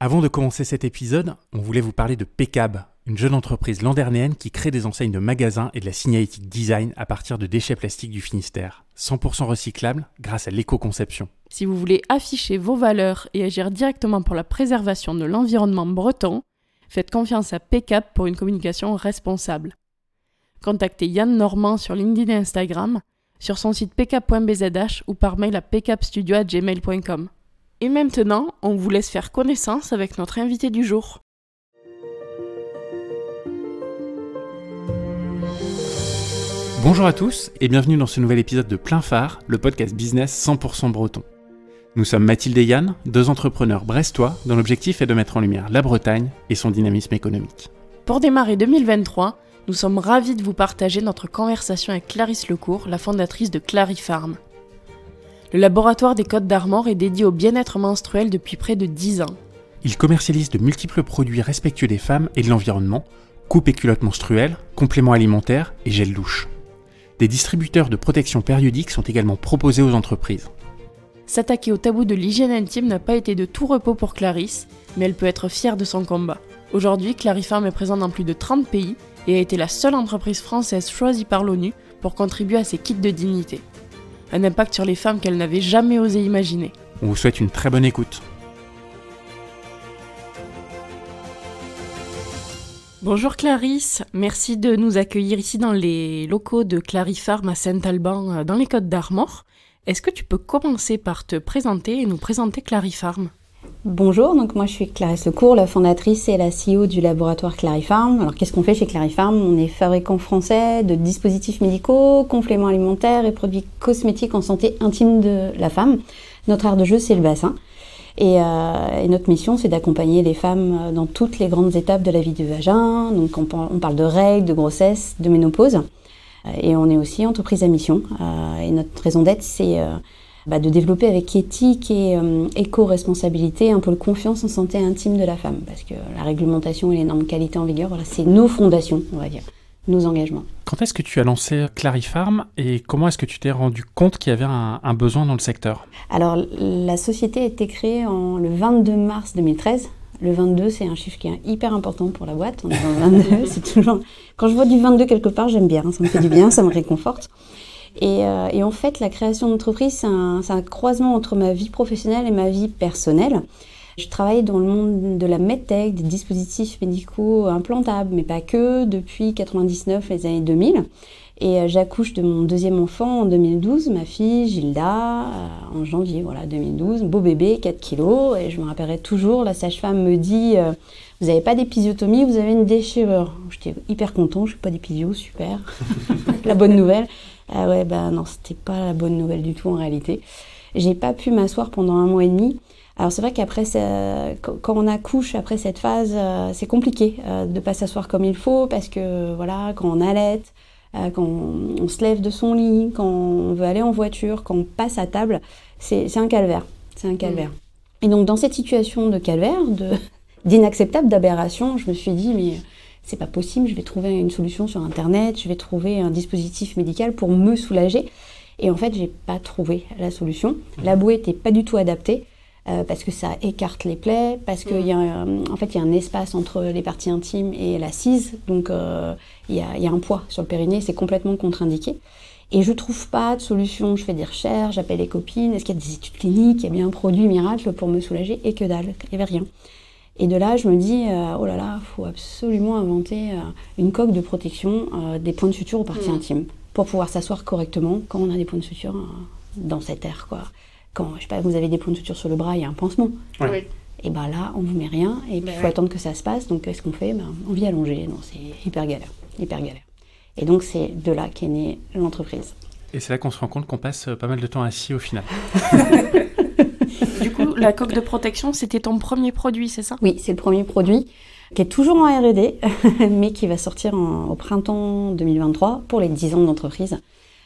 Avant de commencer cet épisode, on voulait vous parler de Pecab, une jeune entreprise landernéenne qui crée des enseignes de magasins et de la signalétique design à partir de déchets plastiques du Finistère, 100% recyclables grâce à l'éco-conception. Si vous voulez afficher vos valeurs et agir directement pour la préservation de l'environnement breton, faites confiance à Pecab pour une communication responsable. Contactez Yann Normand sur LinkedIn et Instagram, sur son site pcap.bzh ou par mail à pcapstudio.gmail.com. Et maintenant, on vous laisse faire connaissance avec notre invité du jour. Bonjour à tous et bienvenue dans ce nouvel épisode de Plein Phare, le podcast business 100% breton. Nous sommes Mathilde et Yann, deux entrepreneurs brestois dont l'objectif est de mettre en lumière la Bretagne et son dynamisme économique. Pour démarrer 2023, nous sommes ravis de vous partager notre conversation avec Clarisse Lecourt, la fondatrice de Clarifarm. Le laboratoire des Côtes d'Armor est dédié au bien-être menstruel depuis près de 10 ans. Il commercialise de multiples produits respectueux des femmes et de l'environnement, coupes et culottes menstruelles, compléments alimentaires et gel douche. Des distributeurs de protection périodique sont également proposés aux entreprises. S'attaquer au tabou de l'hygiène intime n'a pas été de tout repos pour Clarisse, mais elle peut être fière de son combat. Aujourd'hui, Clarifarm est présente dans plus de 30 pays et a été la seule entreprise française choisie par l'ONU pour contribuer à ces kits de dignité un impact sur les femmes qu'elle n'avait jamais osé imaginer. On vous souhaite une très bonne écoute. Bonjour Clarisse, merci de nous accueillir ici dans les locaux de Clarifarm à Saint-Alban euh, dans les Côtes d'Armor. Est-ce que tu peux commencer par te présenter et nous présenter Clarifarm Bonjour, donc moi je suis Clarisse Lecourt, la fondatrice et la CEO du laboratoire Clarifarm. Alors qu'est-ce qu'on fait chez Clarifarm? On est fabricant français de dispositifs médicaux, compléments alimentaires et produits cosmétiques en santé intime de la femme. Notre art de jeu c'est le bassin. Et, euh, notre mission, c'est d'accompagner les femmes dans toutes les grandes étapes de la vie du vagin. Donc, on, parle de règles, de grossesse, de ménopause. Et on est aussi entreprise à mission. Euh, et notre raison d'être, c'est euh, bah, de développer avec éthique et euh, éco-responsabilité un peu de confiance en santé intime de la femme. Parce que la réglementation et les normes qualité en vigueur, voilà, c'est nos fondations, on va dire, nos engagements. Quand est-ce que tu as lancé Clarifarm et comment est-ce que tu t'es rendu compte qu'il y avait un, besoin dans le secteur? Alors, la société a été créée en, le 22 mars 2013. Le 22, c'est un chiffre qui est hyper important pour la boîte. On est dans le 22, c'est toujours... Quand je vois du 22 quelque part, j'aime bien, ça me fait du bien, ça me réconforte. Euh, et, en fait, la création d'entreprise, c'est un, croisement entre ma vie professionnelle et ma vie personnelle. Je travaille dans le monde de la medtech, des dispositifs médicaux implantables, mais pas que, depuis 99, les années 2000. Et euh, j'accouche de mon deuxième enfant en 2012, ma fille Gilda, euh, en janvier voilà, 2012. Beau bébé, 4 kilos. Et je me rappellerai toujours, la sage-femme me dit Vous n'avez pas d'épisiotomie, vous avez une déchirure. J'étais hyper content, je n'ai pas d'épisio, super. la bonne nouvelle. Ah ouais, bah non, c'était pas la bonne nouvelle du tout en réalité. J'ai pas pu m'asseoir pendant un mois et demi. Alors c'est vrai qu'après, quand on accouche après cette phase, euh, c'est compliqué euh, de pas s'asseoir comme il faut parce que voilà, quand on allait, euh, quand on, se lève de son lit, quand on veut aller en voiture, quand on passe à table, c'est un calvaire. C'est un calvaire. Mmh. Et donc dans cette situation de calvaire, d'inacceptable, d'aberration, je me suis dit mais c'est pas possible, je vais trouver une solution sur internet, je vais trouver un dispositif médical pour me soulager. Et en fait, j'ai pas trouvé la solution. La bouée n'était pas du tout adaptée. Euh, parce que ça écarte les plaies, parce qu'il y, a, en fait, y a un espace entre les parties intimes et la cise, donc euh, il y, a, y, a, un poids sur le périnée, c'est complètement contre-indiqué. Et je trouve pas de solution, je fais des recherches, j'appelle les copines, est-ce qu'il y a des études cliniques, il y a bien un produit miracle pour me soulager, et que dalle, il n'y avait rien. Et de là, je me dis, euh, oh là là, il faut absolument inventer euh, une coque de protection euh, des points de suture aux parties mm. intimes pour pouvoir s'asseoir correctement quand on a des points de suture dans cette air. Quoi. Quand, je sais pas, vous avez des points de suture sur le bras, il y a un pansement. Et bien là, on vous met rien et puis il faut attendre que ça se passe. Donc qu'est-ce qu'on fait? Ben, On vit allongé. Non, c'est hyper galère, hyper galère. Et donc c'est de là qu'est née l'entreprise. Et c'est là qu'on se rend compte qu'on passe pas mal de temps assis au final. la coque de protection, c'était ton premier produit, c'est ça? Oui, c'est le premier produit qui est toujours en R&D, mais qui va sortir au printemps 2023 pour les 10 ans d'entreprise.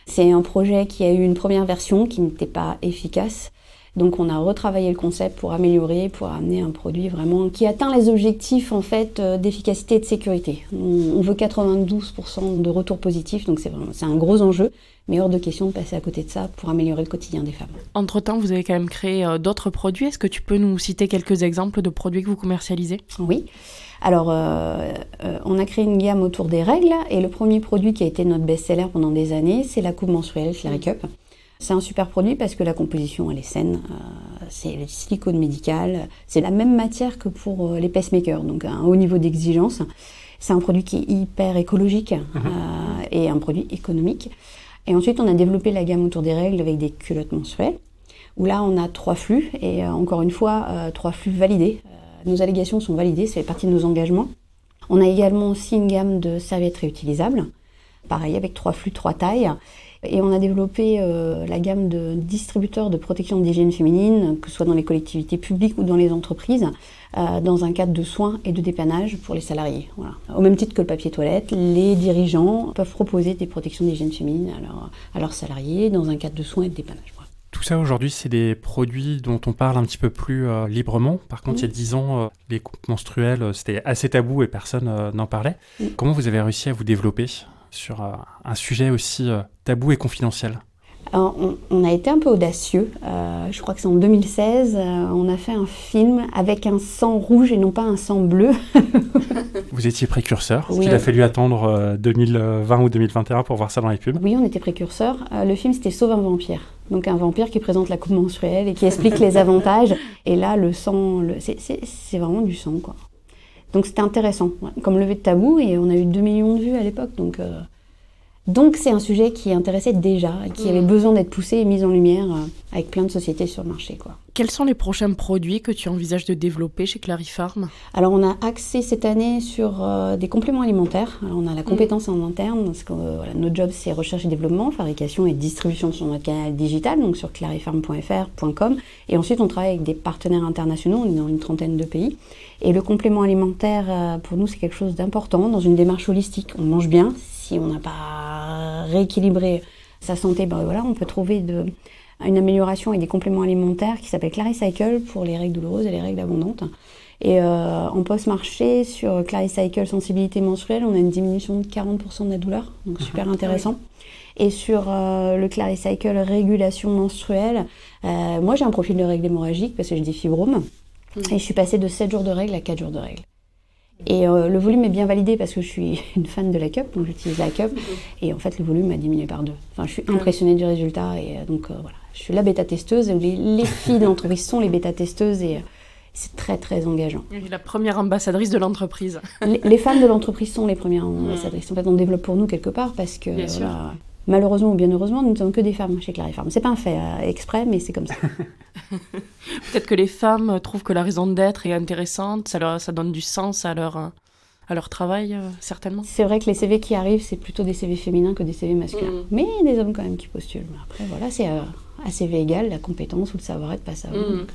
C'est un projet qui a eu une première version qui n'était pas efficace. Donc on a retravaillé le concept pour améliorer, pour amener un produit vraiment qui atteint les objectifs en fait euh, d'efficacité et de sécurité. On, veut 92% de retours positifs, donc c'est un gros enjeu, mais hors de question de passer à côté de ça pour améliorer le quotidien des femmes. Entre temps, vous avez quand même créé euh, d'autres produits. Est-ce que tu peux nous citer quelques exemples de produits que vous commercialisez? Oui. Alors, euh, on a créé une gamme autour des règles et le premier produit qui a été notre best-seller pendant des années, c'est la coupe menstruelle Clary Cup. C'est un super produit parce que la composition elle est saine, euh, c'est le silicone médical, c'est la même matière que pour euh, les pacemakers, donc un haut niveau d'exigence. C'est un produit qui est hyper écologique mhm. euh, et un produit économique. Et ensuite, on a développé la gamme autour des règles avec des culottes mensuelles, où là, on a trois flux, et encore une fois, trois flux validés. nos allégations sont validées, ça fait partie de nos engagements. On a également aussi une gamme de serviettes réutilisables, pareil avec trois flux, trois tailles. Et on a développé euh, la gamme de distributeurs de protection d'hygiène féminine, que ce soit dans les collectivités publiques ou dans les entreprises, euh, dans un cadre de soins et de dépannage pour les salariés. Au même titre que le papier toilette, les dirigeants peuvent proposer des protections d'hygiène féminine à, leurs salariés dans un cadre de soins et de dépannage. Tout ça aujourd'hui, c'est des produits dont on parle un petit peu plus euh, librement. Par contre, il y a dix ans, les coupes menstruelles, c'était assez tabou et personne n'en parlait. Comment vous avez réussi à vous développer? Sur euh, un sujet aussi euh, tabou et confidentiel on, a été un peu audacieux. Euh, je crois que c'est en 2016. on a fait un film avec un sang rouge et non pas un sang bleu. Vous étiez précurseur. Oui. Il a fallu attendre 2020 ou 2021 pour voir ça dans les pubs. Oui, on était précurseur. le film, c'était Sauve un vampire. Donc un vampire qui présente la coupe menstruelle et qui explique les avantages. Et là, le sang, c'est vraiment du sang, quoi. Donc c'était intéressant, comme levé de tabou, et on a eu 2 millions de vues à l'époque, donc donc c'est un sujet qui intéressait déjà, qui avait mm. besoin d'être poussé et mis en lumière euh, avec plein de sociétés sur le marché. Quoi. Quels sont les prochains produits que tu envisages de développer chez Clarifarm? Alors on a axé cette année sur euh, des compléments alimentaires. on a la mm. compétence en interne, parce que euh, notre job c'est recherche et développement, fabrication et distribution sur notre canal digital, donc sur clarifarm.fr.com. Et ensuite on travaille avec des partenaires internationaux, on est dans une trentaine de pays. Et le complément alimentaire, pour nous, c'est quelque chose d'important dans une démarche holistique. On mange bien, si on n'a pas rééquilibré sa santé, ben voilà, on peut trouver de, une amélioration et des compléments alimentaires qui s'appellent Claricycle pour les règles douloureuses et les règles abondantes. Et euh, en post-marché, sur Claricycle sensibilité menstruelle, on a une diminution de 40% de la douleur, donc mhm. super intéressant. Et sur euh, le Claricycle régulation menstruelle, euh, moi j'ai un profil de règle hémorragique parce que j'ai des fibromes. Mhm. Et je suis passée de 7 jours de règles à 4 jours de règles. Et euh, le volume est bien validé parce que je suis une fan de la cup, donc j'utilise la cup. Et en fait, le volume a diminué par deux. Enfin, je suis impressionnée du résultat. Et euh, donc, euh, voilà, je suis la bêta-testeuse. Les, les filles de l'entreprise sont les bêta-testeuses. Et c'est très, très engageant. La première ambassadrice de l'entreprise. les, femmes de l'entreprise sont les premières ambassadrices. En fait, on développe pour nous quelque part parce que Malheureusement ou bien heureusement, nous ne sommes que des femmes chez Clarifarm. C'est pas un fait euh, exprès, mais c'est comme ça. Peut-être que les femmes trouvent que la raison d'être est intéressante, ça, leur, ça donne du sens à leur, à leur travail, euh, certainement. C'est vrai que les CV qui arrivent, c'est plutôt des CV féminins que des CV masculins. Mm. Mais il y a des hommes quand même qui postulent. Après, voilà, c'est euh, à CV égal, la compétence ou le savoir-être passe à eux.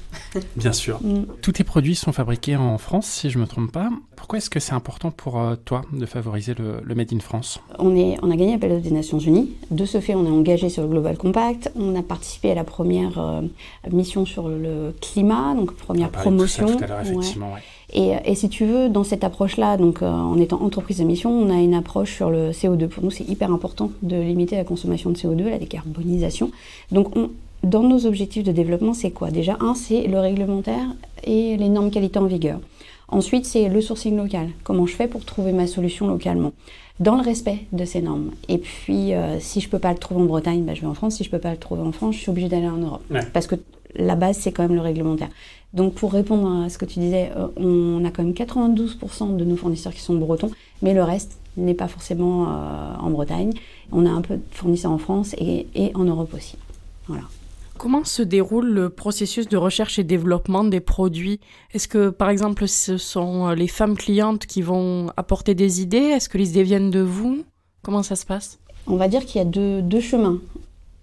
Bien sûr. Mm. Tous tes produits sont fabriqués en France, si je ne me trompe pas. Pourquoi est-ce que c'est important pour euh, toi de favoriser le, Made in France? On, est, on a gagné l'appel des Nations Unies. De ce fait, on est engagé sur le Global Compact. On a participé à la première euh, mission sur le climat, donc première promotion. tout à l'heure, effectivement, et, et, si tu veux, dans cette approche-là, donc euh, en étant entreprise de mission, on a une approche sur le CO2. Pour nous, c'est hyper important de limiter la consommation de CO2, la décarbonisation. Donc, on, dans nos objectifs de développement, c'est quoi? Déjà, un, c'est le réglementaire et les normes qualité en vigueur. Ensuite, c'est le sourcing local. Comment je fais pour trouver ma solution localement? Dans le respect de ces normes. Et puis, euh, si je peux pas le trouver en Bretagne, bah, je vais en France. Si je peux pas le trouver en France, je suis obligée d'aller en Europe. Parce que la base, c'est quand même le réglementaire. Donc pour répondre à ce que tu disais, euh, on a quand même 92% de nos fournisseurs qui sont bretons, mais le reste n'est pas forcément euh, en Bretagne. On a un peu de fournisseurs en France et, en Europe aussi. Voilà. Comment se déroule le processus de recherche et développement des produits? Est-ce que, par exemple, ce sont euh, les femmes clientes qui vont apporter des idées? Est-ce que les idées viennent de vous? Comment ça se passe? On va dire qu'il y a deux chemins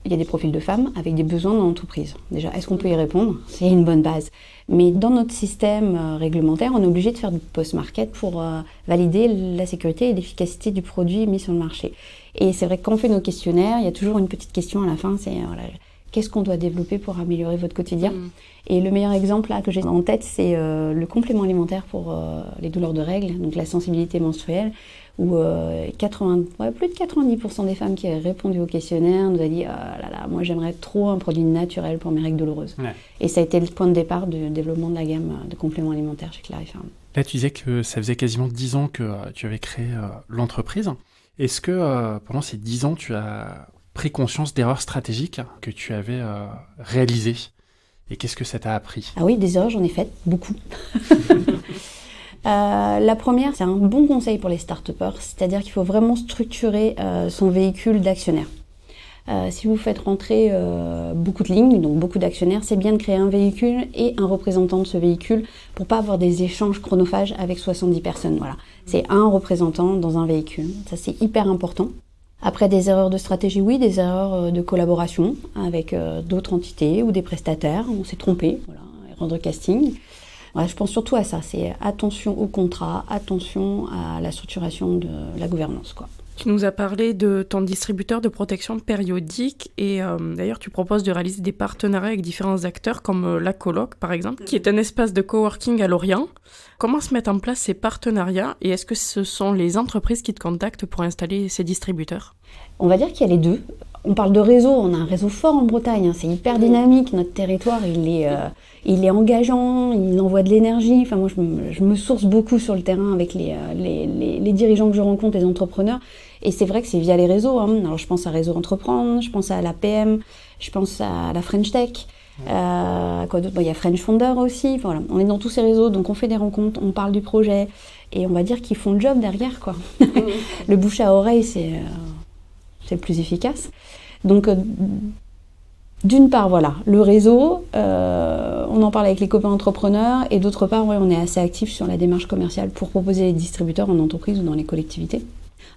il y a des profils de femmes avec des besoins dans l'entreprise. Déjà, est-ce qu'on peut y répondre? C'est une bonne base. Mais dans notre système euh, réglementaire, on est obligé de faire du post-market pour euh, valider la sécurité et l'efficacité du produit mis sur le marché. Et c'est vrai que quand on fait nos questionnaires, il y a toujours une petite question à la fin, euh, qu'est-ce qu'on doit développer pour améliorer votre quotidien. Mm. Et le meilleur exemple là, que j'ai en tête, c'est euh, le complément alimentaire pour euh, les douleurs de règles, donc la sensibilité menstruelle, où euh, 80, ouais, plus de 90% des femmes qui avaient répondu au questionnaire nous a dit Ah là là, moi j'aimerais trop un produit naturel pour mes règles douloureuses. Ouais. Et ça a été le point de départ du développement de la gamme de compléments alimentaires chez Clarifarm. Là, tu disais que ça faisait quasiment 10 ans que tu avais créé l'entreprise. Est-ce que pendant ces 10 ans, tu as pris conscience d'erreurs stratégiques que tu avais euh, réalisées Et qu'est-ce que ça t'a appris? Ah oui, des erreurs, j'en ai faites, beaucoup. Euh, la première, c'est un bon conseil pour les start c'est-à-dire qu'il faut vraiment structurer euh, son véhicule d'actionnaires. Euh, si vous faites rentrer beaucoup de lignes, donc beaucoup d'actionnaires, c'est bien de créer un véhicule et un représentant de ce véhicule pour pas avoir des échanges chronophages avec 70 personnes. Voilà, c'est un représentant dans un véhicule. Ça, c'est hyper important. Après, des erreurs de stratégie, oui, des erreurs euh, de collaboration avec euh, d'autres entités ou des prestataires. On s'est trompé, voilà, erreur de casting. Je pense surtout à ça, c'est attention au contrat, attention à la structuration de la gouvernance. Quoi. Tu nous as parlé de ton distributeur de protection périodique et euh, d'ailleurs tu proposes de réaliser des partenariats avec différents acteurs comme euh, la Coloc par exemple, qui est un espace de coworking à Lorient. Comment se mettent en place ces partenariats et est-ce que ce sont les entreprises qui te contactent pour installer ces distributeurs? On va dire qu'il y a les deux. On parle de réseau, on a un réseau fort en Bretagne, hein, c'est hyper dynamique, notre territoire il est, euh, il est engageant, il envoie de l'énergie. Enfin, moi je me, je me source beaucoup sur le terrain avec les, euh, les, les, les dirigeants que je rencontre, les entrepreneurs. Et c'est vrai que c'est via les réseaux. Hein. Alors je pense à Réseau Entreprendre, je pense à l'APM, je pense à la French Tech. Euh, quoi d'autre? Bon, Il y a French Founder aussi. Voilà. On est dans tous ces réseaux, donc on fait des rencontres, on parle du projet. Et on va dire qu'ils font le job derrière. quoi. le bouche à oreille, c'est euh, c'est le plus efficace. Donc, euh, d'une part, voilà, le réseau, euh, on en parle avec les copains entrepreneurs, et d'autre part, ouais, on est assez actif sur la démarche commerciale pour proposer les distributeurs en entreprise ou dans les collectivités.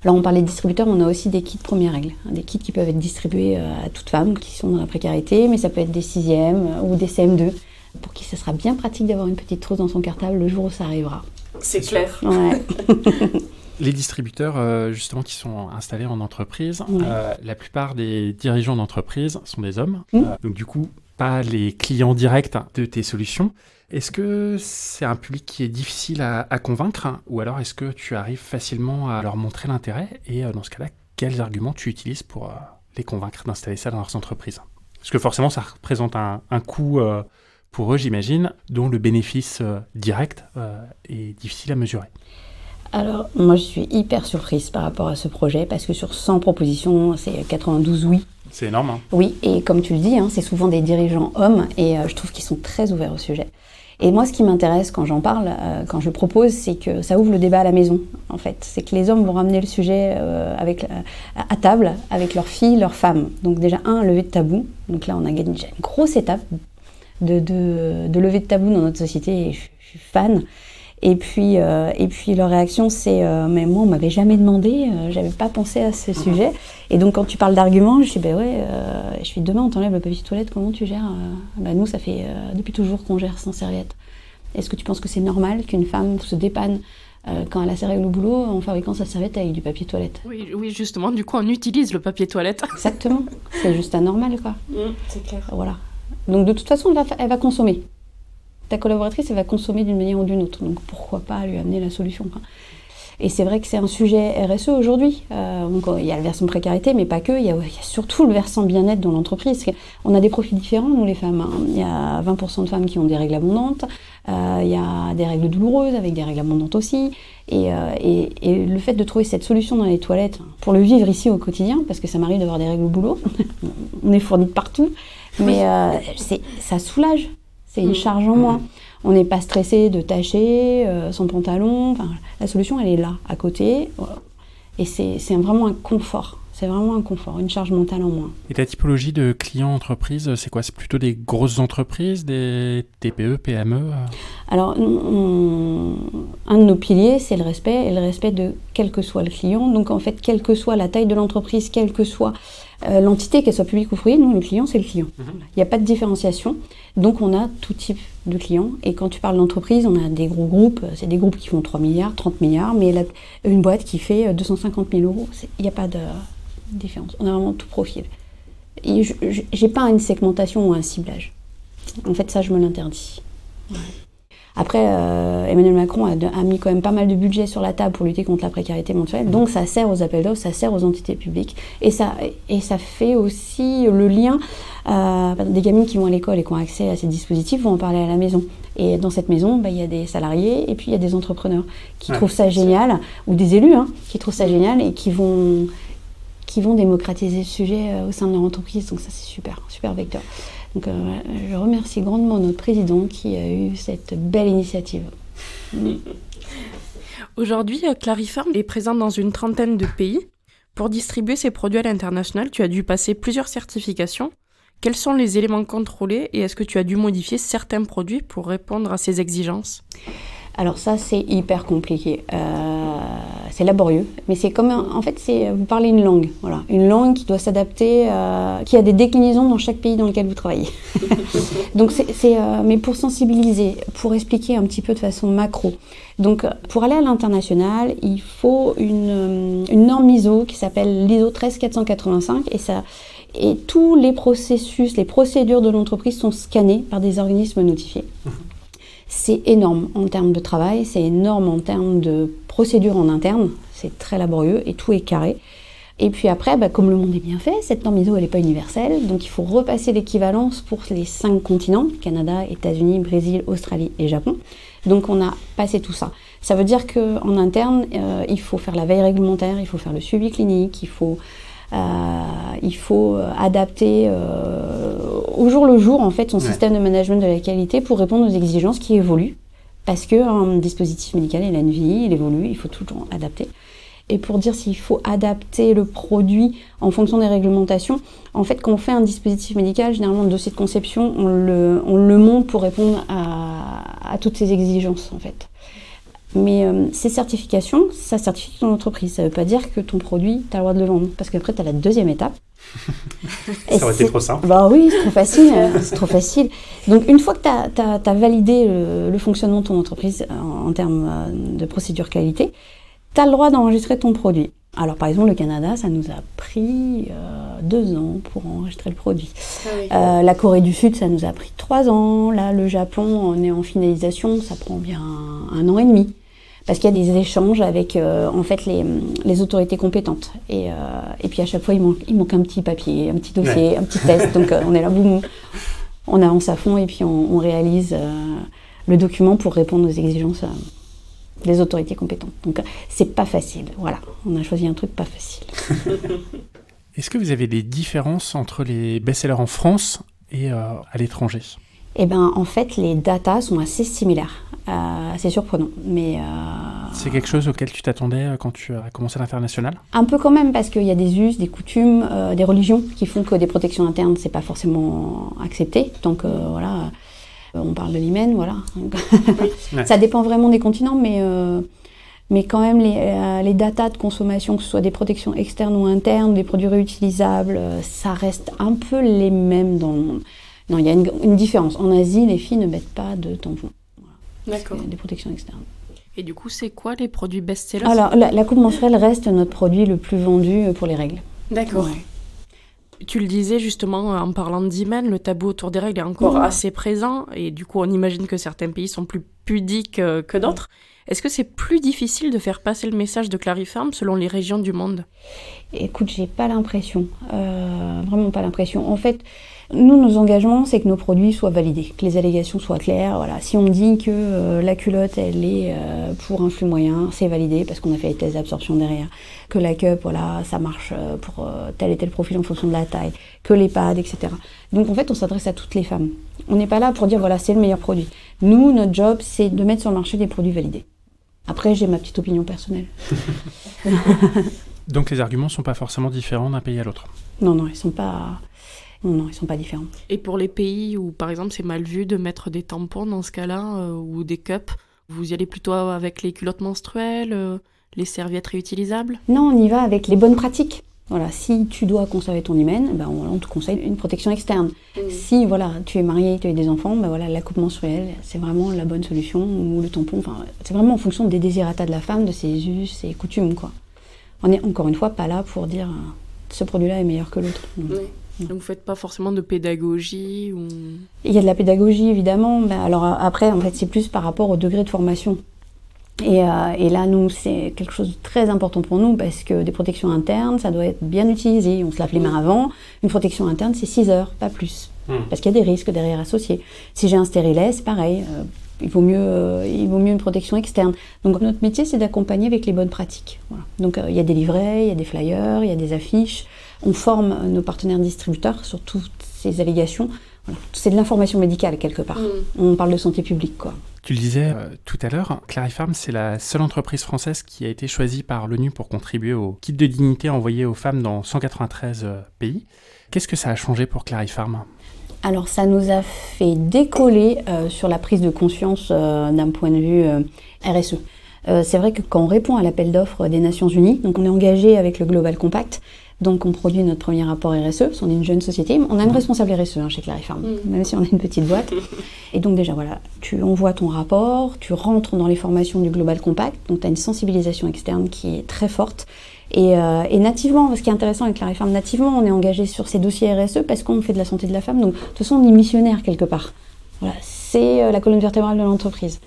Alors, on parlait de distributeurs, on a aussi des kits premières règles, hein, des kits qui peuvent être distribués euh, à toutes femmes qui sont dans la précarité, mais ça peut être des sixièmes ou des CM2, pour qui ce sera bien pratique d'avoir une petite trousse dans son cartable le jour où ça arrivera. C'est clair. Ouais. Les distributeurs, euh, justement, qui sont installés en entreprise, euh, la plupart des dirigeants d'entreprise sont des hommes. Mm. Euh, donc, du coup, pas les clients directs de tes solutions. Est-ce que c'est un public qui est difficile à, à convaincre ou alors est-ce que tu arrives facilement à leur montrer l'intérêt? Et dans ce cas-là, quels arguments tu utilises pour les convaincre d'installer ça dans leurs entreprises? Parce que forcément, ça représente un, un coût pour eux, j'imagine, dont le bénéfice direct est difficile à mesurer. Alors, moi, je suis hyper surprise par rapport à ce projet parce que sur 100 propositions, c'est 92 oui. C'est énorme. Hein Oui, et comme tu le dis, hein, c'est souvent des dirigeants hommes et euh, je trouve qu'ils sont très ouverts au sujet. Et moi, ce qui m'intéresse quand j'en parle, euh, quand je propose, c'est que ça ouvre le débat à la maison, en fait. C'est que les hommes vont ramener le sujet euh, avec, euh, à table avec leurs filles, leurs femmes. Donc déjà, un, lever de tabou. Donc là, on a gagné déjà une grosse étape de, de, de lever de tabou dans notre société et je, je suis fan. Et puis, euh, et puis leur réaction, c'est euh, Mais moi, on m'avait jamais demandé, euh, j'avais pas pensé à ce sujet. Et donc, quand tu parles d'arguments, je dis Ben ouais, euh, je fais demain, on t'enlève le papier toilette, comment tu gères euh Bah, Nous, ça fait euh, depuis toujours qu'on gère sans serviette. Est-ce que tu penses que c'est normal qu'une femme se dépanne euh, quand elle a ses règles au boulot en fabriquant sa serviette avec du papier toilette? Oui, oui, justement, du coup, on utilise le papier toilette. Exactement, c'est juste anormal, quoi. c'est clair. Voilà. Donc de toute façon, elle va, fa- elle va consommer. Ta collaboratrice, elle va consommer d'une manière ou d'une autre. Donc pourquoi pas lui amener la solution. Et c'est vrai que c'est un sujet RSE aujourd'hui. Euh, donc, il y a le versant précarité, mais pas que. Il y a, il y a surtout le versant bien-être dans l'entreprise. On a des profils différents, nous les femmes. hein. Il y a 20% de femmes qui ont des règles abondantes. Euh, il y a des règles douloureuses avec des règles abondantes aussi. Et, euh, et- et le fait de trouver cette solution dans les toilettes pour le vivre ici au quotidien, parce que ça m'arrive d'avoir des règles au boulot, on est fourni de partout, mais ça soulage. C'est une Mm. charge en moins. On n'est pas stressé de tâcher euh, son pantalon. Enfin, la solution, elle est là, à côté. Et c'est c'est vraiment un confort. C'est vraiment un confort, une charge mentale en moins. Et ta typologie de clients entreprises, c'est quoi? C'est plutôt des grosses entreprises, des TPE, PME Alors, on- un de nos piliers, c'est le respect, et le respect de quel que soit le client. Donc, en fait, quelle que soit la taille de l'entreprise, quelle que soit euh, l'entité, qu'elle soit publique ou privée, nous, le client, c'est le client. Mhm. Il n'y a pas de différenciation. Donc, on a tout type de clients. Et quand tu parles d'entreprise, on a des gros groupes. C'est des groupes qui font 3 milliards, 30 milliards, mais la- une boîte qui fait euh, 250 000 euros, il n'y a pas de différence. On a vraiment tout profil. Et je- j'ai pas une segmentation ou un ciblage. En fait, ça, je me l'interdis. Après, euh, Emmanuel Macron a, mis quand même pas mal de budget sur la table pour lutter contre la précarité mensuelle. Donc, ça sert aux appels d'offres, ça sert aux entités publiques. Et ça, et ça fait aussi le lien. euh, des gamines qui vont à l'école et qui ont accès à ces dispositifs vont en parler à la maison. Et dans cette maison, bah, il y a des salariés et puis il y a des entrepreneurs qui Ouais, trouvent ça génial, ou des élus hein, qui trouvent ça génial et qui vont, qui vont démocratiser le sujet euh, au sein de leur entreprise. Donc ça, c'est super, super vecteur. Donc euh, je remercie grandement notre président qui a eu cette belle initiative. Aujourd'hui, euh, Clarifarm est présente dans une trentaine de pays. Pour distribuer ses produits à l'international, tu as dû passer plusieurs certifications. Quels sont les éléments contrôlés et est-ce que tu as dû modifier certains produits pour répondre à ces exigences? Alors ça, c'est hyper compliqué. Euh, c'est laborieux, mais c'est comme en fait, c'est vous parlez une langue, voilà, une langue qui doit s'adapter, euh, qui a des déclinaisons dans chaque pays dans lequel vous travaillez. Donc c'est, euh, mais pour sensibiliser, pour expliquer un petit peu de façon macro. Donc pour aller à l'international, il faut une, norme ISO qui s'appelle l'ISO 13485 et ça et tous les processus, les procédures de l'entreprise sont scannés par des organismes notifiés. C'est énorme en termes de travail, c'est énorme en termes de procédures en interne, c'est très laborieux et tout est carré. Et puis après, bah, comme le monde est bien fait, cette norme ISO elle n'est pas universelle, donc il faut repasser l'équivalence pour les cinq continents, Canada, États-Unis, Brésil, Australie et Japon. Donc on a passé tout ça. Ça veut dire qu'en interne, euh, il faut faire la veille réglementaire, il faut faire le suivi clinique, il faut, il faut euh, adapter euh, au jour le jour en fait son Ouais. système de management de la qualité pour répondre aux exigences qui évoluent. Parce qu'un dispositif médical, il a une vie, il évolue, il faut tout le temps adapter. Et pour dire s'il faut adapter le produit en fonction des réglementations, en fait, quand on fait un dispositif médical, généralement le dossier de conception, on le, on le monte pour répondre à, à toutes ces exigences, en fait. Mais euh, ces certifications, ça certifie ton entreprise. Ça ne veut pas dire que ton produit, tu as le droit de le vendre. Parce qu'après, tu as la deuxième étape. Ça aurait été trop simple. bah oui, c'est trop facile, hein, c'est trop facile. Donc une fois que tu as, validé le, le fonctionnement de ton entreprise en, en termes euh, de procédure qualité, tu as le droit d'enregistrer ton produit. Alors par exemple, le Canada, ça nous a pris euh, deux ans pour enregistrer le produit. Euh, la Corée du Sud, ça nous a pris trois ans. Là, le Japon, on est en finalisation, ça prend bien un, un an et demi. Parce qu'il y a des échanges avec euh, en fait les, les autorités compétentes. Et, euh, et puis à chaque fois, il manque, il manque un petit papier, un petit dossier, un petit test. Donc euh, on est là, boum, on avance à fond et puis on, on réalise euh, le document pour répondre aux exigences des autorités compétentes. Donc c'est pas facile. Voilà, on a choisi un truc pas facile. Est-ce que vous avez des différences entre les best-sellers en France et euh, à l'étranger? Eh ben, en fait, les datas sont assez similaires. Euh, c'est surprenant, mais euh, C'est quelque chose auquel tu t'attendais euh, quand tu as commencé l'international? Un peu quand même parce qu'il y a des us, des coutumes, des religions qui font que des protections internes, c'est pas forcément accepté. Donc voilà, on parle de l'hymen, voilà. Ouais. Ça dépend vraiment des continents, mais euh, mais quand même les, euh, les datas de consommation, que ce soit des protections externes ou internes, des produits réutilisables, euh, ça reste un peu les mêmes dans le monde. Non, il y a une, une différence. En Asie, les filles ne mettent pas de tampons. D'accord. C'est des protections externes. Et du coup, c'est quoi les produits best-sellers? Alors, la, la coupe menstruelle reste notre produit le plus vendu euh, pour les règles. D'accord. Ouais. Tu le disais justement en parlant d'hymen, le tabou autour des règles est encore Mhm. assez présent et du coup on imagine que certains pays sont plus pudiques euh, que d'autres. Est-ce que c'est plus difficile de faire passer le message de Clarifarm selon les régions du monde? Écoute, j'ai pas l'impression, euh, vraiment pas l'impression. En fait, nous, nos engagements, c'est que nos produits soient validés, que les allégations soient claires. Voilà, si on me dit que euh, la culotte, elle est euh, pour un flux moyen, c'est validé parce qu'on a fait les tests d'absorption derrière. Que la cup, voilà, ça marche euh, pour euh, tel et tel profil en fonction de la taille. Que les pads, etc. Donc en fait, on s'adresse à toutes les femmes. On n'est pas là pour dire voilà, c'est le meilleur produit. Nous, notre job, c'est de mettre sur le marché des produits validés. Après, j'ai ma petite opinion personnelle. Donc les arguments sont pas forcément différents d'un pays à l'autre. Non, non, ils sont pas. Non, ils sont pas différents. Et pour les pays où par exemple c'est mal vu de mettre des tampons dans ce cas-là euh, ou des cups, vous y allez plutôt avec les culottes menstruelles, euh, les serviettes réutilisables? Non, on y va avec les bonnes pratiques. Voilà, si tu dois conserver ton hymen, ben on, te conseille une protection externe. Si voilà, tu es marié, tu as des enfants, ben voilà, la coupe menstruelle, c'est vraiment la bonne solution ou le tampon. Enfin, c'est vraiment en fonction des désirata de la femme, de ses us, ses coutumes, quoi. On est encore une fois pas là pour dire euh, ce produit-là est meilleur que l'autre. Donc vous faites pas forcément de pédagogie ou... Il y a de la pédagogie évidemment, mais alors après en fait c'est plus par rapport au degré de formation. Et, euh, et, là, nous, c'est quelque chose de très important pour nous parce que des protections internes, ça doit être bien utilisé. On se lave les mains avant. Une protection interne, c'est 6 heures, pas plus. Hmm. Parce qu'il y a des risques derrière associés. Si j'ai un stérilet, c'est pareil. Euh, il, vaut mieux, euh, il vaut mieux une protection externe. Donc notre métier, c'est d'accompagner avec les bonnes pratiques. Voilà. Donc il y a des livrets, il y a des flyers, il y a des affiches. On forme nos partenaires distributeurs sur toutes ces allégations. Voilà. C'est de l'information médicale quelque part. Hmm. On parle de santé publique, quoi. Tu le disais euh, tout à l'heure, Clarifarm, c'est la seule entreprise française qui a été choisie par l'ONU pour contribuer au kit de dignité envoyé aux femmes dans 193 euh, pays. Qu'est-ce que ça a changé pour Clarifarm alors ça nous a fait décoller euh, sur la prise de conscience d'un point de vue RSE. c'est vrai que quand on répond à l'appel d'offres des Nations Unies, donc on est engagé avec le Global Compact, donc on produit notre premier rapport RSE, on est une jeune société, on a une responsable RSE hein, chez Clarifarm, mm. même si on est une petite boîte. Et donc déjà voilà, tu envoies ton rapport, tu rentres dans les formations du Global Compact, donc tu as une sensibilisation externe qui est très forte. Et, euh, et, nativement, ce qui est intéressant avec Clarifarm, nativement, on est engagé sur ces dossiers RSE parce qu'on fait de la santé de la femme. Donc, de toute façon, on est missionnaire quelque part. Voilà, c'est euh, la colonne vertébrale de l'entreprise.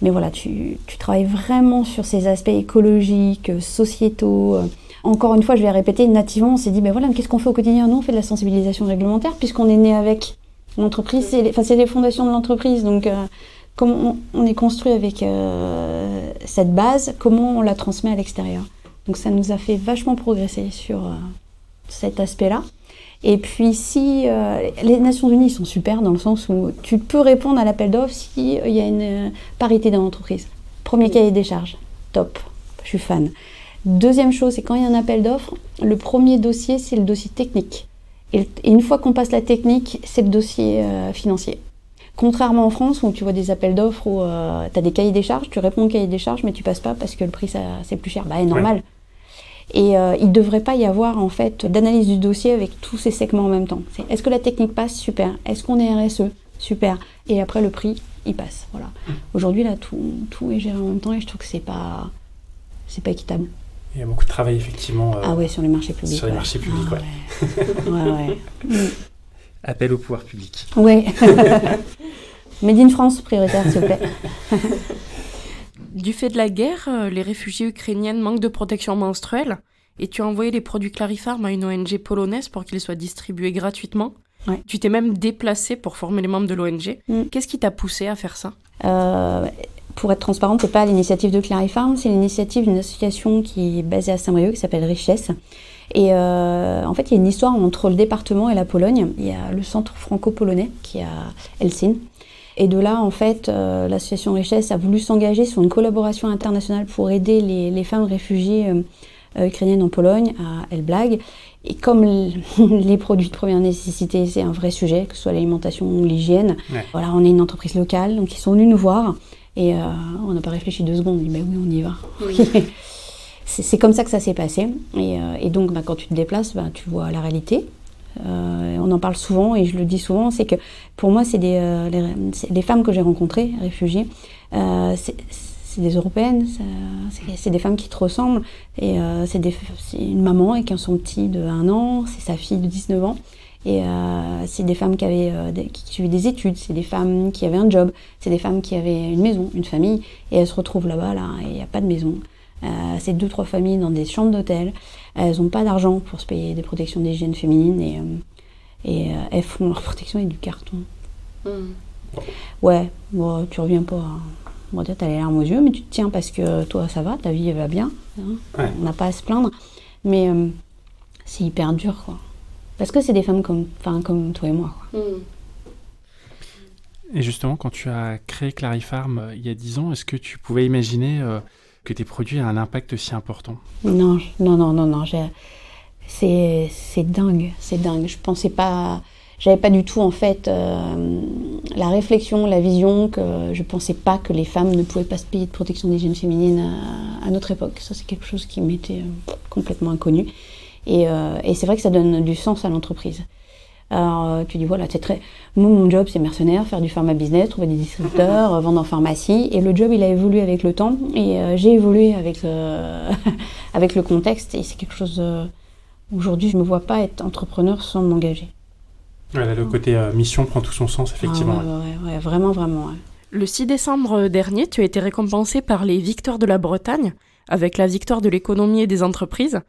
Mais voilà, tu, tu, travailles vraiment sur ces aspects écologiques, sociétaux. Euh, encore une fois, je vais répéter, nativement, on s'est dit, ben voilà, qu'est-ce qu'on fait au quotidien Nous, on fait de la sensibilisation réglementaire, puisqu'on est né avec l'entreprise, c'est les, les, fondations de l'entreprise. Donc, euh, comme on, est construit avec euh, cette base, comment on la transmet à l'extérieur Donc, ça nous a fait vachement progresser sur euh, cet aspect-là. Et puis, si les Nations Unies sont super dans le sens où tu peux répondre à l'appel d'offres s'il y a une parité dans l'entreprise. Premier cahier des charges, top, je suis fan. Deuxième chose, c'est quand il y a un appel d'offres, le premier dossier, c'est le dossier technique. Et, une fois qu'on passe la technique, c'est le dossier euh, financier. Contrairement en France, où tu vois des appels d'offres où euh, tu as des cahiers des charges, tu réponds au cahier des charges, mais tu passes pas parce que le prix, c'est plus cher. Bah, c'est normal. Et euh, il ne devrait pas y avoir en fait d'analyse du dossier avec tous ces segments en même temps. Est-ce que la technique passe? Super. Est-ce qu'on est RSE Super. Et après le prix, il passe. Voilà. Mmh. Aujourd'hui là, tout, tout est géré en même temps et je trouve que c'est pas, c'est pas équitable. Il y a beaucoup de travail, effectivement. Euh, ah ouais, sur les marchés publics. Sur les marchés publics, ah ouais. ouais, ouais. Mm. Appel au pouvoir public. Oui. Made in France, prioritaire, s'il vous plaît. du fait de la guerre, euh, les réfugiés ukrainiennes manquent de protection menstruelle et tu as envoyé les produits Clarifarm à une ONG polonaise pour qu'ils soient distribués gratuitement. Ouais. Tu t'es même déplacé pour former les membres de l'ONG. Mm. Qu'est-ce qui t'a poussé à faire ça? Euh, pour être transparente, c'est pas l'initiative de Clarifarm, c'est l'initiative d'une association qui est basée à Saint-Brieuc qui s'appelle Richesse. Et euh, en fait, il y a une histoire entre le département et la Pologne. Il y a le centre franco-polonais qui est à Helsinki. Et de là, en fait, euh, l'association Richesse a voulu s'engager sur une collaboration internationale pour aider les, femmes réfugiées euh, ukrainiennes en Pologne, à Elblag. Et comme les produits de première nécessité, c'est un vrai sujet, que ce soit l'alimentation ou l'hygiène, voilà, on est une entreprise locale, donc ils sont venus nous voir. Et euh, on n'a pas réfléchi deux secondes, on dit bah oui, on y va. c'est comme ça que ça s'est passé. Et, euh, donc bah, quand tu te déplaces, bah, tu vois la réalité. Euh, on en parle souvent et je le dis souvent, c'est que pour moi, c'est des, les, femmes que j'ai rencontrées, réfugiées, c'est des européennes, c'est des femmes qui te ressemblent. Et c'est une maman avec son petit de 1 an, c'est sa fille de 19 ans. Et euh, c'est des femmes qui avaient euh, des, qui suivaient des études, c'est des femmes qui avaient un job, c'est des femmes qui avaient une maison, une famille, et elles se retrouvent là-bas, là, et il n'y a pas de maison. Euh, c'est deux, trois familles dans des chambres d'hôtel. Elles n'ont pas d'argent pour se payer des protections d'hygiène féminine et, et elles font leur protection avec du carton. Hmm. Ouais, bon, tu reviens pas. Bon, tu as les larmes aux yeux, mais tu te tiens parce que toi, ça va, ta vie, elle va bien. Hein. On n'a pas à se plaindre. Mais c'est hyper dur, quoi. Parce que c'est des femmes comme, comme toi et moi. Hmm. Et justement, quand tu as créé Clarifarm euh, il y a 10 ans, est-ce que tu pouvais imaginer euh, que tes produits aient un impact si important? Non, non, non, non, non. C'est dingue, c'est dingue. Je pensais pas. J'avais pas du tout en fait euh, la réflexion, la vision que je pensais pas que les femmes ne pouvaient pas se payer de protection d'hygiène féminine à, à, notre époque. Ça c'est quelque chose qui m'était complètement inconnu. Euh, et, c'est vrai que ça donne du sens à l'entreprise. Alors, euh, tu dis, voilà, c'est très. Moi, mon job, c'est mercenaire, faire du pharma business, trouver des distributeurs, vendre en pharmacie. Et le job, il a évolué avec le temps. Et euh, j'ai évolué avec le, avec le contexte. Et c'est quelque chose Aujourd'hui, je ne me vois pas être entrepreneur sans m'engager. Le côté euh, mission prend tout son sens, effectivement. Ah ouais, ouais, ouais, vraiment, vraiment. ouais. Le 6 décembre dernier, tu as été récompensé par les Victoires de la Bretagne, avec la victoire de l'économie et des entreprises.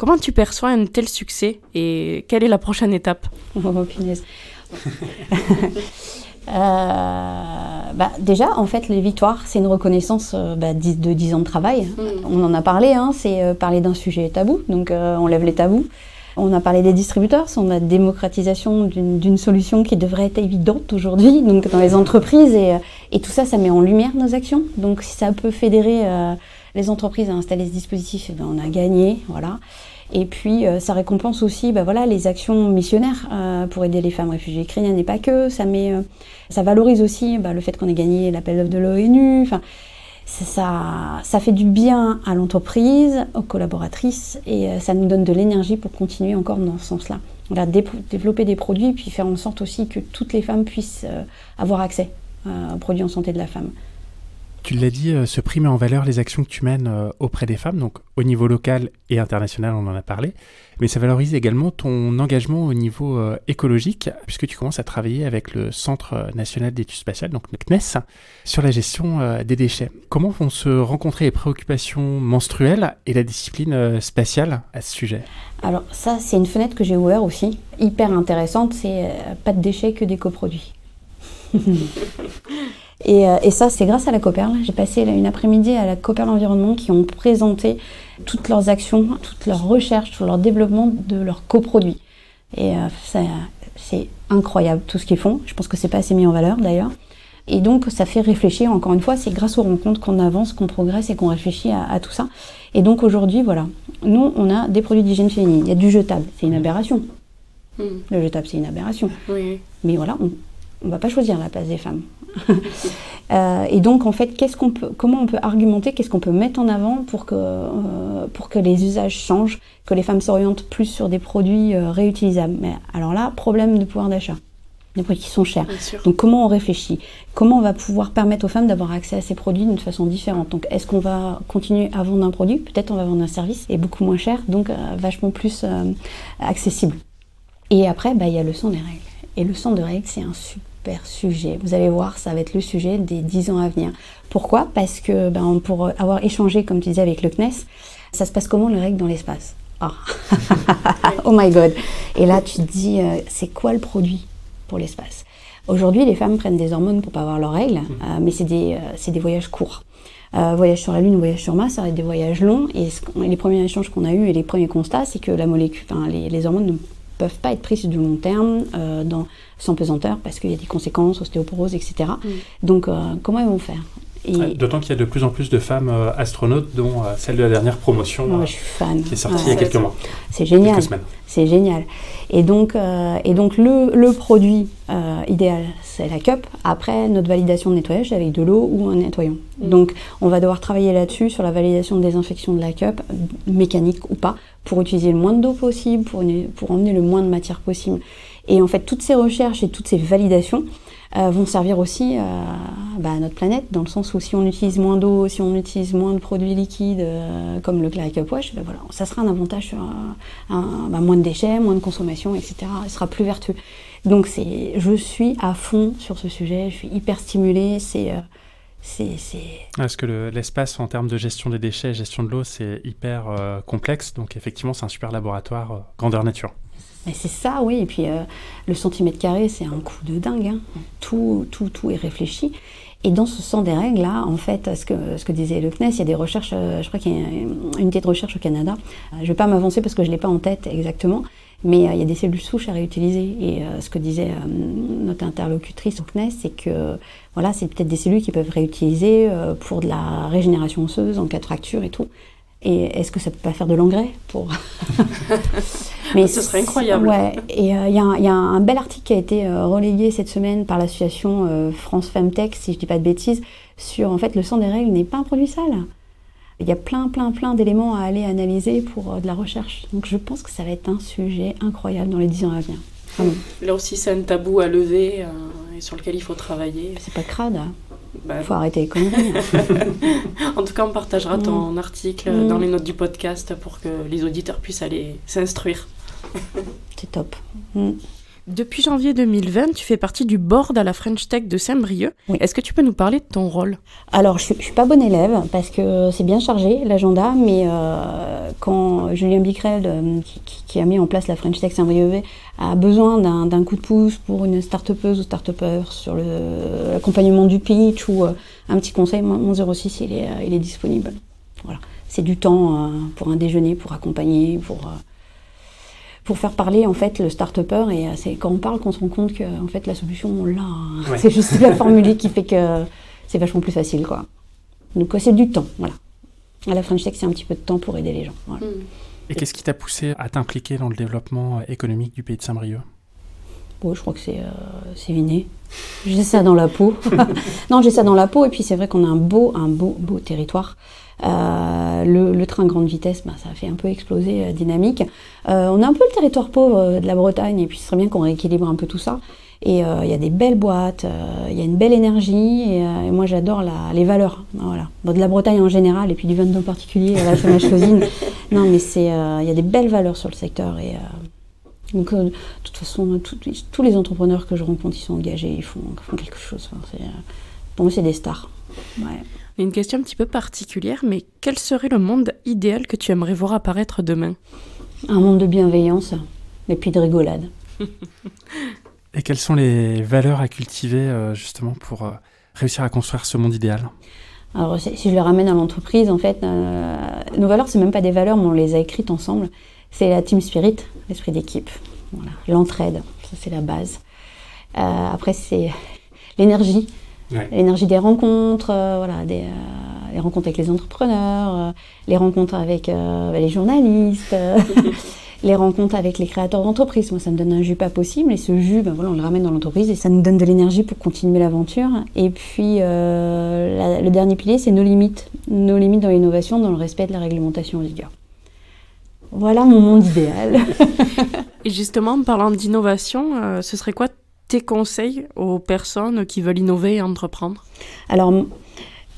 Comment tu perçois un tel succès et quelle est la prochaine étape Oh, punaise. Euh, bah, déjà, en fait, les victoires, c'est une reconnaissance euh, bah, de 10 ans de travail. On en a parlé, hein, c'est euh, parler d'un sujet tabou, donc euh, on lève les tabous. On a parlé des distributeurs, c'est la démocratisation d'une solution qui devrait être évidente aujourd'hui, donc dans les entreprises, et, et tout ça, ça met en lumière nos actions. Donc si ça peut fédérer les entreprises à installer ce dispositif, eh ben, on a gagné, voilà. Et puis, euh, ça récompense aussi bah, voilà, les actions missionnaires euh, pour aider les femmes réfugiées ukrainiennes et pas que. Ça, met, euh, ça valorise aussi bah, le fait qu'on ait gagné l'appel de l'ONU. Ça, ça fait du bien à l'entreprise, aux collaboratrices, et ça nous donne de l'énergie pour continuer encore dans ce sens-là. On va dé- développer des produits, puis faire en sorte aussi que toutes les femmes puissent avoir accès aux produits en santé de la femme. Tu l'as dit, euh, ce prix met en valeur les actions que tu mènes euh, auprès des femmes, donc au niveau local et international, on en a parlé, mais ça valorise également ton engagement au niveau euh, écologique, puisque tu commences à travailler avec le Centre national d'études spatiales, donc le CNES, sur la gestion des déchets. Comment vont se rencontrer les préoccupations menstruelles et la discipline spatiale à ce sujet? Alors ça, c'est une fenêtre que j'ai ouverte aussi, hyper intéressante, c'est pas de déchets que des coproduits. et, euh, et ça, c'est grâce à la Coperle. J'ai passé une après-midi à la Coperle Environnement qui ont présenté toutes leurs actions, toutes leurs recherches, tout leur développement de leurs coproduits. Et euh, ça, c'est incroyable tout ce qu'ils font. Je pense que c'est pas assez mis en valeur d'ailleurs. Et donc, ça fait réfléchir, encore une fois, c'est grâce aux rencontres qu'on avance, qu'on progresse et qu'on réfléchit à, à tout ça. Et donc, aujourd'hui, voilà, nous, on a des produits d'hygiène féminine. Il y a du jetable, c'est une aberration. Le jetable, c'est une aberration. Oui. Mais voilà, on ne va pas choisir la place des femmes. Euh, et donc, en fait, qu'est-ce qu'on peut, comment on peut argumenter, qu'est-ce qu'on peut mettre en avant pour que, euh, pour que les usages changent, que les femmes s'orientent plus sur des produits euh, réutilisables? Mais alors là, problème de pouvoir d'achat. Des produits qui sont chers. Donc comment on réfléchit? Comment on va pouvoir permettre aux femmes d'avoir accès à ces produits d'une façon différente? Donc est-ce qu'on va continuer à vendre un produit? Peut-être on va vendre un service et beaucoup moins cher, donc vachement plus accessible. Et après, bah, il y a le sang des règles. Et le sang de règles, c'est un super sujet. Vous allez voir, ça va être le sujet des 10 ans à venir. Pourquoi? Parce que ben, pour avoir échangé, comme tu disais, avec le CNES, ça se passe comment les règles dans l'espace? Ah. Oh my god Et là, tu te dis, euh, c'est quoi le produit pour l'espace? Aujourd'hui, les femmes prennent des hormones pour pas avoir leurs règles, euh, mais c'est des, euh, c'est des voyages courts. Voyage sur la Lune, voyage sur Mars, ça va être des voyages longs. Et ce les premiers échanges qu'on a eus et les premiers constats, c'est que la molécule, les, les hormones ne peuvent pas être prises sur du long terme, euh, dans, sans pesanteur, parce qu'il y a des conséquences, ostéoporose, etc. Donc, euh, comment ils vont faire? Et- D'autant qu'il y a de plus en plus de femmes euh, astronautes, dont euh, celle de la dernière promotion Moi, euh, je suis fan. qui est sortie Ouais. il y a quelques mois, C'est génial. C'est génial. Et donc, euh, et donc le, le produit euh, idéal, c'est la cup. Après, notre validation de nettoyage, avec de l'eau ou un nettoyant. Donc, on va devoir travailler là-dessus, sur la validation de désinfection de la cup, mécanique ou pas, pour utiliser le moins d'eau possible, pour, une- pour emmener le moins de matière possible. Et en fait, toutes ces recherches et toutes ces validations euh, vont servir aussi euh, bah, à notre planète, dans le sens où si on utilise moins d'eau, si on utilise moins de produits liquides, euh, comme le Clary Cup Wash, bah, voilà, ça sera un avantage sur bah, moins de déchets, moins de consommation, etc. Il sera plus vertueux. Donc c'est, je suis à fond sur ce sujet, je suis hyper stimulée, c'est... c'est, c'est... Parce que le- l'espace en termes de gestion des déchets, gestion de l'eau, c'est hyper complexe. Donc effectivement, c'est un super laboratoire grandeur nature. Mais c'est ça, oui. Et puis euh, le centimètre carré, c'est un coup de dingue. hein. Tout, tout, tout est réfléchi. Et dans ce sang des règles, là, en fait, ce que, ce que disait le CNES, il y a des recherches, euh, je crois qu'il y a une unité de recherche au Canada. Euh, Je ne vais pas m'avancer parce que je ne l'ai pas en tête exactement, mais euh, il y a des cellules souches à réutiliser. Et ce que disait notre interlocutrice au CNES, c'est que voilà, c'est peut-être des cellules qui peuvent réutiliser pour de la régénération osseuse en cas de fracture et tout. Et est-ce que ça peut pas faire de l'engrais pour Ah, Ce serait incroyable. Ouais. Et euh, il y, a un- il y a un bel article qui a été euh, relayé cette semaine par l'association euh, France Femtech, si je dis pas de bêtises, sur en fait le sang des règles n'est pas un produit sale. Il y a plein, plein, plein d'éléments à aller analyser pour euh, de la recherche. Donc je pense que ça va être un sujet incroyable dans les 10 ans à venir. Vraiment. Là aussi, c'est un tabou à lever et sur lequel il faut travailler. C'est pas crade. Bah, Il faut arrêter les conneries. hein. en tout cas, on partagera Mm. ton article Mm. dans les notes du podcast pour que les auditeurs puissent aller s'instruire. C'est top. Mm. Depuis janvier 2020, tu fais partie du board à la French Tech de Saint-Brieuc. Oui. Est-ce que tu peux nous parler de ton rôle? Alors, je ne suis pas bonne élève parce que c'est bien chargé l'agenda, mais euh, quand Julien Bicrel, euh, qui, a mis en place la French Tech Saint-Brieuc, a besoin d'un coup de pouce pour une start-upeuse ou start-upper sur l'accompagnement du pitch ou euh, un petit conseil, mon, mon 06, il est, il est disponible. Voilà. C'est du temps pour un déjeuner, pour accompagner, pour, pour faire parler en fait le start-upper. Et euh, c'est quand on parle qu'on se rend compte que en fait, la solution, on l'a. hein. Ouais. C'est juste la formule qui fait que c'est vachement plus facile. quoi. Donc euh, c'est du temps, voilà. À la French Tech, c'est un petit peu de temps pour aider les gens. voilà. Et qu'est-ce qui t'a poussé à t'impliquer dans le développement économique du pays de Saint-Brieuc? Bon, je crois que c'est euh, c'est inné. J'ai ça dans la peau. non, j'ai ça dans la peau. Et puis c'est vrai qu'on a un beau, un beau, beau territoire. Euh, le, le train grande vitesse, bah, ça a fait un peu exploser la dynamique. Euh, on a un peu le territoire pauvre euh, de la Bretagne, et puis ce serait bien qu'on rééquilibre un peu tout ça. Et euh, il y a des belles boîtes, euh, il y a une belle énergie, et, euh, et moi j'adore les valeurs. Voilà. Bon, de la Bretagne en général, et puis du Ventoux en particulier, là fais ma choisine. Non, mais c'est, euh, il y a des belles valeurs sur le secteur, et euh, donc euh, de toute façon, tout- tous les entrepreneurs que je rencontre, ils sont engagés, ils font, font quelque chose. Enfin, c'est, euh, pour moi, c'est des stars. Ouais. Une question un petit peu particulière, mais quel serait le monde idéal que tu aimerais voir apparaître demain? Un monde de bienveillance et puis de rigolade. Et quelles sont les valeurs à cultiver euh, justement pour euh, réussir à construire ce monde idéal? Alors, si je le ramène à l'entreprise, en fait, euh, nos valeurs, c'est même pas des valeurs, mais on les a écrites ensemble. C'est la team spirit, l'esprit d'équipe. Voilà. L'entraide, ça c'est la base. Euh, après, c'est l'énergie, Ouais. l'énergie des rencontres, euh, voilà, des, euh, les rencontres avec les entrepreneurs, euh, les rencontres avec euh, les journalistes, euh, les rencontres avec les créateurs d'entreprise. Moi, ça me donne un jus pas possible, et ce jus, ben voilà, on le ramène dans l'entreprise et ça nous donne de l'énergie pour continuer l'aventure. Et puis, euh, la- le dernier pilier, c'est nos limites, nos limites dans l'innovation, dans le respect de la réglementation en vigueur. Voilà mon monde idéal. Et justement, en parlant d'innovation, euh, ce serait quoi tes conseils aux personnes qui veulent innover et entreprendre? Alors,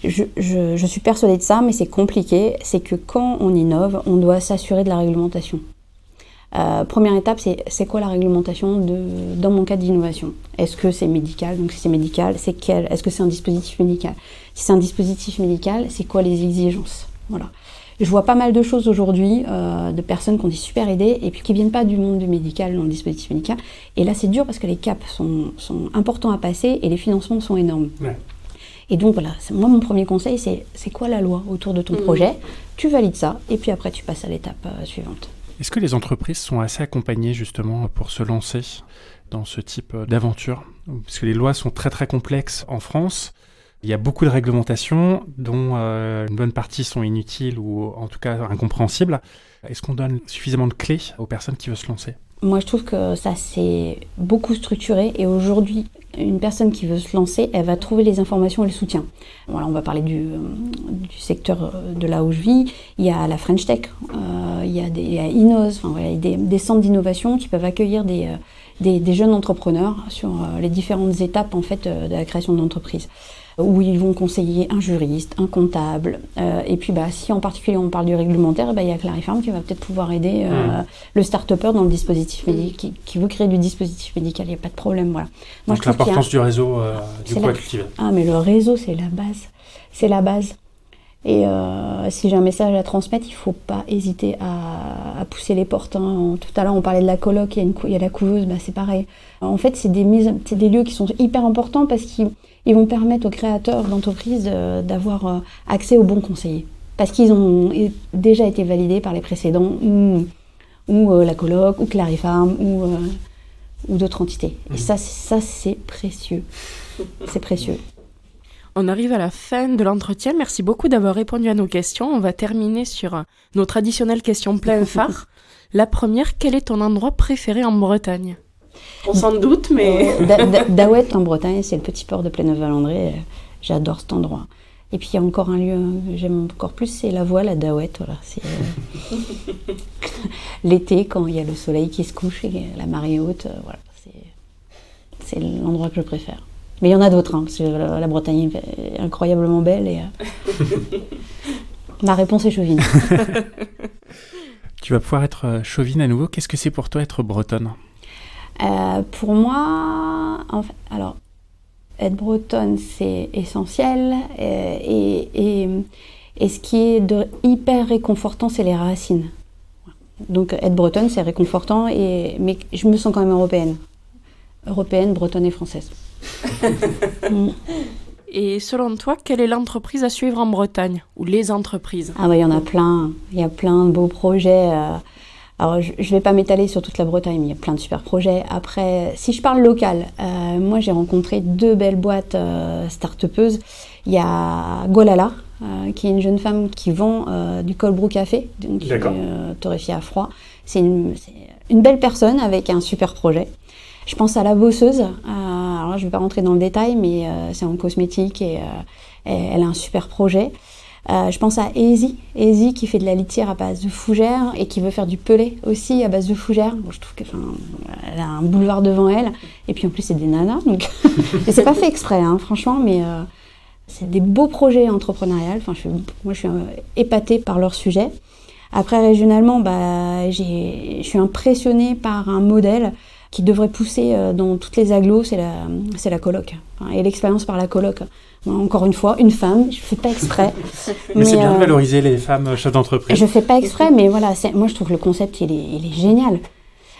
je, suis persuadée de ça, mais c'est compliqué. C'est que quand on innove, on doit s'assurer de la réglementation. Euh, première étape, c'est quoi la réglementation dans mon cas d'innovation? Est-ce que c'est médical? Donc si c'est médical, c'est quel? Est-ce que c'est un dispositif médical? Si c'est un dispositif médical, c'est quoi les exigences? Voilà. Je vois pas mal de choses aujourd'hui euh, de personnes qui ont des super idées et puis qui viennent pas du monde du médical, dans le dispositif médical. Et là, c'est dur parce que les caps sont, sont importants à passer et les financements sont énormes. Ouais. Et donc voilà, c'est- moi mon premier conseil c'est c'est quoi la loi autour de ton Mhm. projet? Tu valides ça et puis après tu passes à l'étape euh, suivante. Est-ce que les entreprises sont assez accompagnées justement pour se lancer dans ce type euh, d'aventure? Parce que les lois sont très très complexes en France. Il y a beaucoup de réglementations dont euh, une bonne partie sont inutiles ou en tout cas incompréhensibles. Est-ce qu'on donne suffisamment de clés aux personnes qui veulent se lancer? Moi je trouve que ça c'est beaucoup structuré et aujourd'hui une personne qui veut se lancer, elle va trouver les informations et le soutien. Voilà, on va parler du, secteur de là où je vis. Il y a la French Tech, il y a, des, des, centres d'innovation qui peuvent accueillir des, euh, des, jeunes entrepreneurs sur euh, les différentes étapes en fait de la création d'entreprise. Où ils vont conseiller un juriste, un comptable. Euh, et puis, bah, si en particulier on parle du réglementaire, bah, il y a Clarifarm qui va peut-être pouvoir aider euh, Mmh. le start-upper dans le dispositif médical, qui, qui veut créer du dispositif médical, il n'y a pas de problème. Voilà. Moi, Donc a- l'importance du réseau euh, du coup à la- cultiver. Ah, mais le réseau, c'est la base. C'est la base. Et euh, si j'ai un message à transmettre, il ne faut pas hésiter à, à pousser les portes. hein. Tout à l'heure, on parlait de la coloc, il y a, une cou- il y a la couveuse, bah, c'est pareil. En fait, c'est des, mises- c'est des lieux qui sont hyper importants parce qu'ils ils vont permettre aux créateurs d'entreprises euh, d'avoir euh, accès aux bons conseillers. Parce qu'ils ont déjà été validés par les précédents, ou, ou euh, la coloc, ou Clarifarm, ou, euh, ou d'autres entités. Et ça, c'est- ça c'est précieux. C'est précieux. On arrive à la fin de l'entretien. Merci beaucoup d'avoir répondu à nos questions. On va terminer sur nos traditionnelles questions plein phare. La première, quel est ton endroit préféré en Bretagne? On s'en doute, mais... Euh, Da- Da- Daouette en Bretagne, c'est le petit port de Pléneuf-Valandré. Euh, J'adore cet endroit. Et puis il y a encore un lieu que j'aime encore plus, c'est la voile à Daouette. Voilà, euh, l'été quand il y a le soleil qui se couche et la marée haute. euh, voilà, c'est l'endroit que je préfère. Mais il y en a d'autres, hein, parce que la, Bretagne est incroyablement belle et euh, ma réponse est chauvine. Tu vas pouvoir être euh, chauvine à nouveau. Qu'est-ce que c'est pour toi être bretonne? Euh, pour moi, en fait, alors, être bretonne, c'est essentiel. euh, et, et, et ce qui est de hyper réconfortant, c'est les racines. Donc, être bretonne, c'est réconfortant, et, mais je me sens quand même européenne. Européenne, bretonne et française. Mm. Et selon toi, quelle est l'entreprise à suivre en Bretagne? Ou les entreprises? Ah ouais, il y en a plein. Il y a plein de beaux projets. euh. Alors, je ne vais pas m'étaler sur toute la Bretagne, mais il y a plein de super projets. Après, si je parle local, euh, moi j'ai rencontré deux belles boîtes euh, start-upeuses. Il y a Golala, euh, qui est une jeune femme qui vend euh, du cold brew café, donc qui est euh, torréfié à froid. C'est une, une belle personne avec un super projet. Je pense à la bosseuse. euh, alors je ne vais pas rentrer dans le détail, mais euh, c'est en cosmétique et, euh, et elle a un super projet. Euh, je pense à Easy, Easy qui fait de la litière à base de fougères et qui veut faire du pelé aussi à base de fougères. Bon, je trouve qu'elle elle a un boulevard devant elle. Et puis en plus, c'est des nanas. Donc... et c'est pas fait exprès, hein, franchement, mais euh, c'est des beaux projets entrepreneuriaux. Enfin, je suis, moi, je suis euh, épatée par leur sujet. Après, régionalement, bah, je suis impressionnée par un modèle qui devrait pousser euh, dans toutes les agglos, c'est la, c'est la coloc. Enfin, et l'expérience par la coloc. Encore une fois, une femme, je fais pas exprès. Mais, c'est bien euh, de valoriser les femmes euh, chefs d'entreprise. je fais pas exprès, mais voilà, c'est- moi je trouve que le concept il est, il est génial.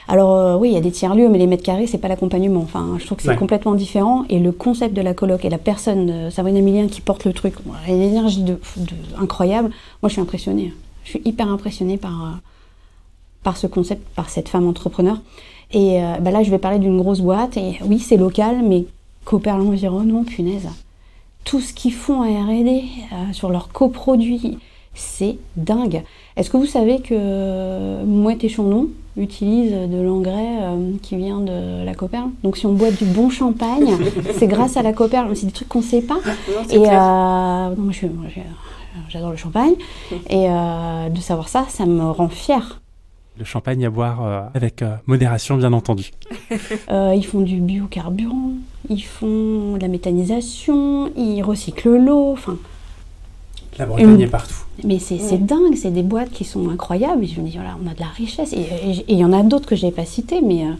Alors euh, oui, il y a des tiers-lieux, mais les mètres carrés, c'est pas l'accompagnement. Enfin, je trouve que c'est Ouais. complètement différent. Et le concept de la coloc et la personne, euh, Sabrina Milien, qui porte le truc, bon, elle a une énergie de, de- incroyable. Moi, je suis impressionnée. Je suis hyper impressionnée par, euh, par ce concept, par cette femme entrepreneur. Et euh, bah là, je vais parler d'une grosse boîte. Et oui, c'est local, mais coopère l'environnement, punaise. Tout ce qu'ils font à R&D euh, sur leurs coproduits, c'est dingue. Est-ce que vous savez que Mouette et Chandon utilisent de l'engrais euh, qui vient de la Cooperle Donc si on boit du bon champagne, c'est grâce à la Cooperle. C'est des trucs qu'on ne sait pas. Et euh, non, moi, j'adore le champagne. Et euh, de savoir ça, ça me rend fière. Le champagne à boire euh, avec euh, modération, bien entendu. Euh, ils font du biocarburant, ils font de la méthanisation, ils recyclent l'eau. Enfin, La Bretagne Une- est partout. Mais c'est dingue, c'est des boîtes qui sont incroyables. Je me dis, voilà, on a de la richesse. Et il y en a d'autres que je n'ai pas citées, mais euh,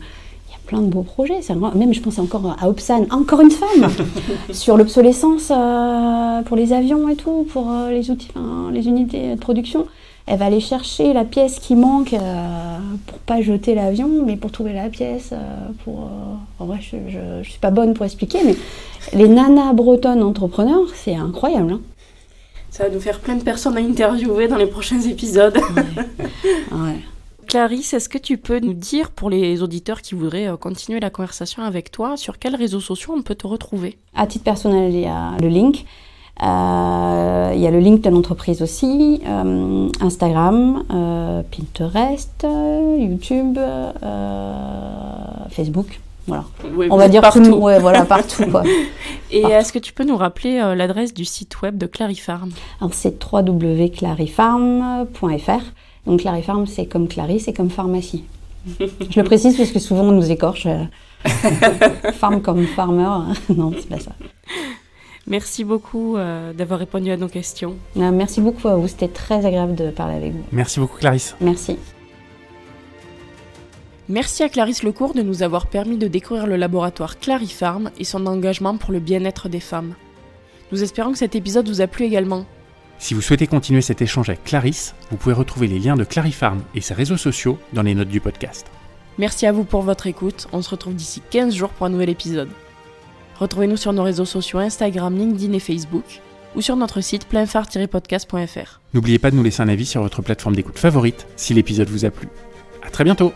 il y a plein de beaux projets. Même, je pense encore à Opsan, encore une femme, sur l'obsolescence euh, pour les avions et tout, pour euh, les, outils, les unités de production. Elle va aller chercher la pièce qui manque euh, pour pas jeter l'avion, mais pour trouver la pièce. euh, pour, euh, en vrai, je ne suis pas bonne pour expliquer, mais les nanas bretonnes entrepreneurs, c'est incroyable. hein. Ça va nous faire plein de personnes à interviewer dans les prochains épisodes. Ouais. Clarisse, est-ce que tu peux nous dire pour les auditeurs qui voudraient euh, continuer la conversation avec toi, sur quels réseaux sociaux on peut te retrouver? À titre personnel, il y a le link. Euh, il y a le link de l'entreprise aussi, euh, Instagram, euh, Pinterest, YouTube, Facebook. Voilà. Oui, On va dire partout. tout, ouais, voilà, partout. quoi. Et est-ce que tu peux nous rappeler l'adresse du site web de Clarifarm? Alors c'est www.clarifarm.fr. Donc Clarifarm, c'est comme Clary, c'est comme pharmacie. Je le précise parce que souvent on nous écorche. Farm comme farmer. non, c'est pas ça. Merci beaucoup euh, d'avoir répondu à nos questions. Euh, Merci beaucoup à vous, c'était très agréable de parler avec vous. Merci beaucoup, Clarisse. Merci. Merci à Clarisse Lecourt de nous avoir permis de découvrir le laboratoire Clarifarm et son engagement pour le bien-être des femmes. Nous espérons que cet épisode vous a plu également. Si vous souhaitez continuer cet échange avec Clarisse, vous pouvez retrouver les liens de Clarifarm et ses réseaux sociaux dans les notes du podcast. Merci à vous pour votre écoute. On se retrouve d'ici 15 jours pour un nouvel épisode. Retrouvez-nous sur nos réseaux sociaux Instagram, LinkedIn et Facebook ou sur notre site pleinphare-podcast.fr. N'oubliez pas de nous laisser un avis sur votre plateforme d'écoute favorite si l'épisode vous a plu. À très bientôt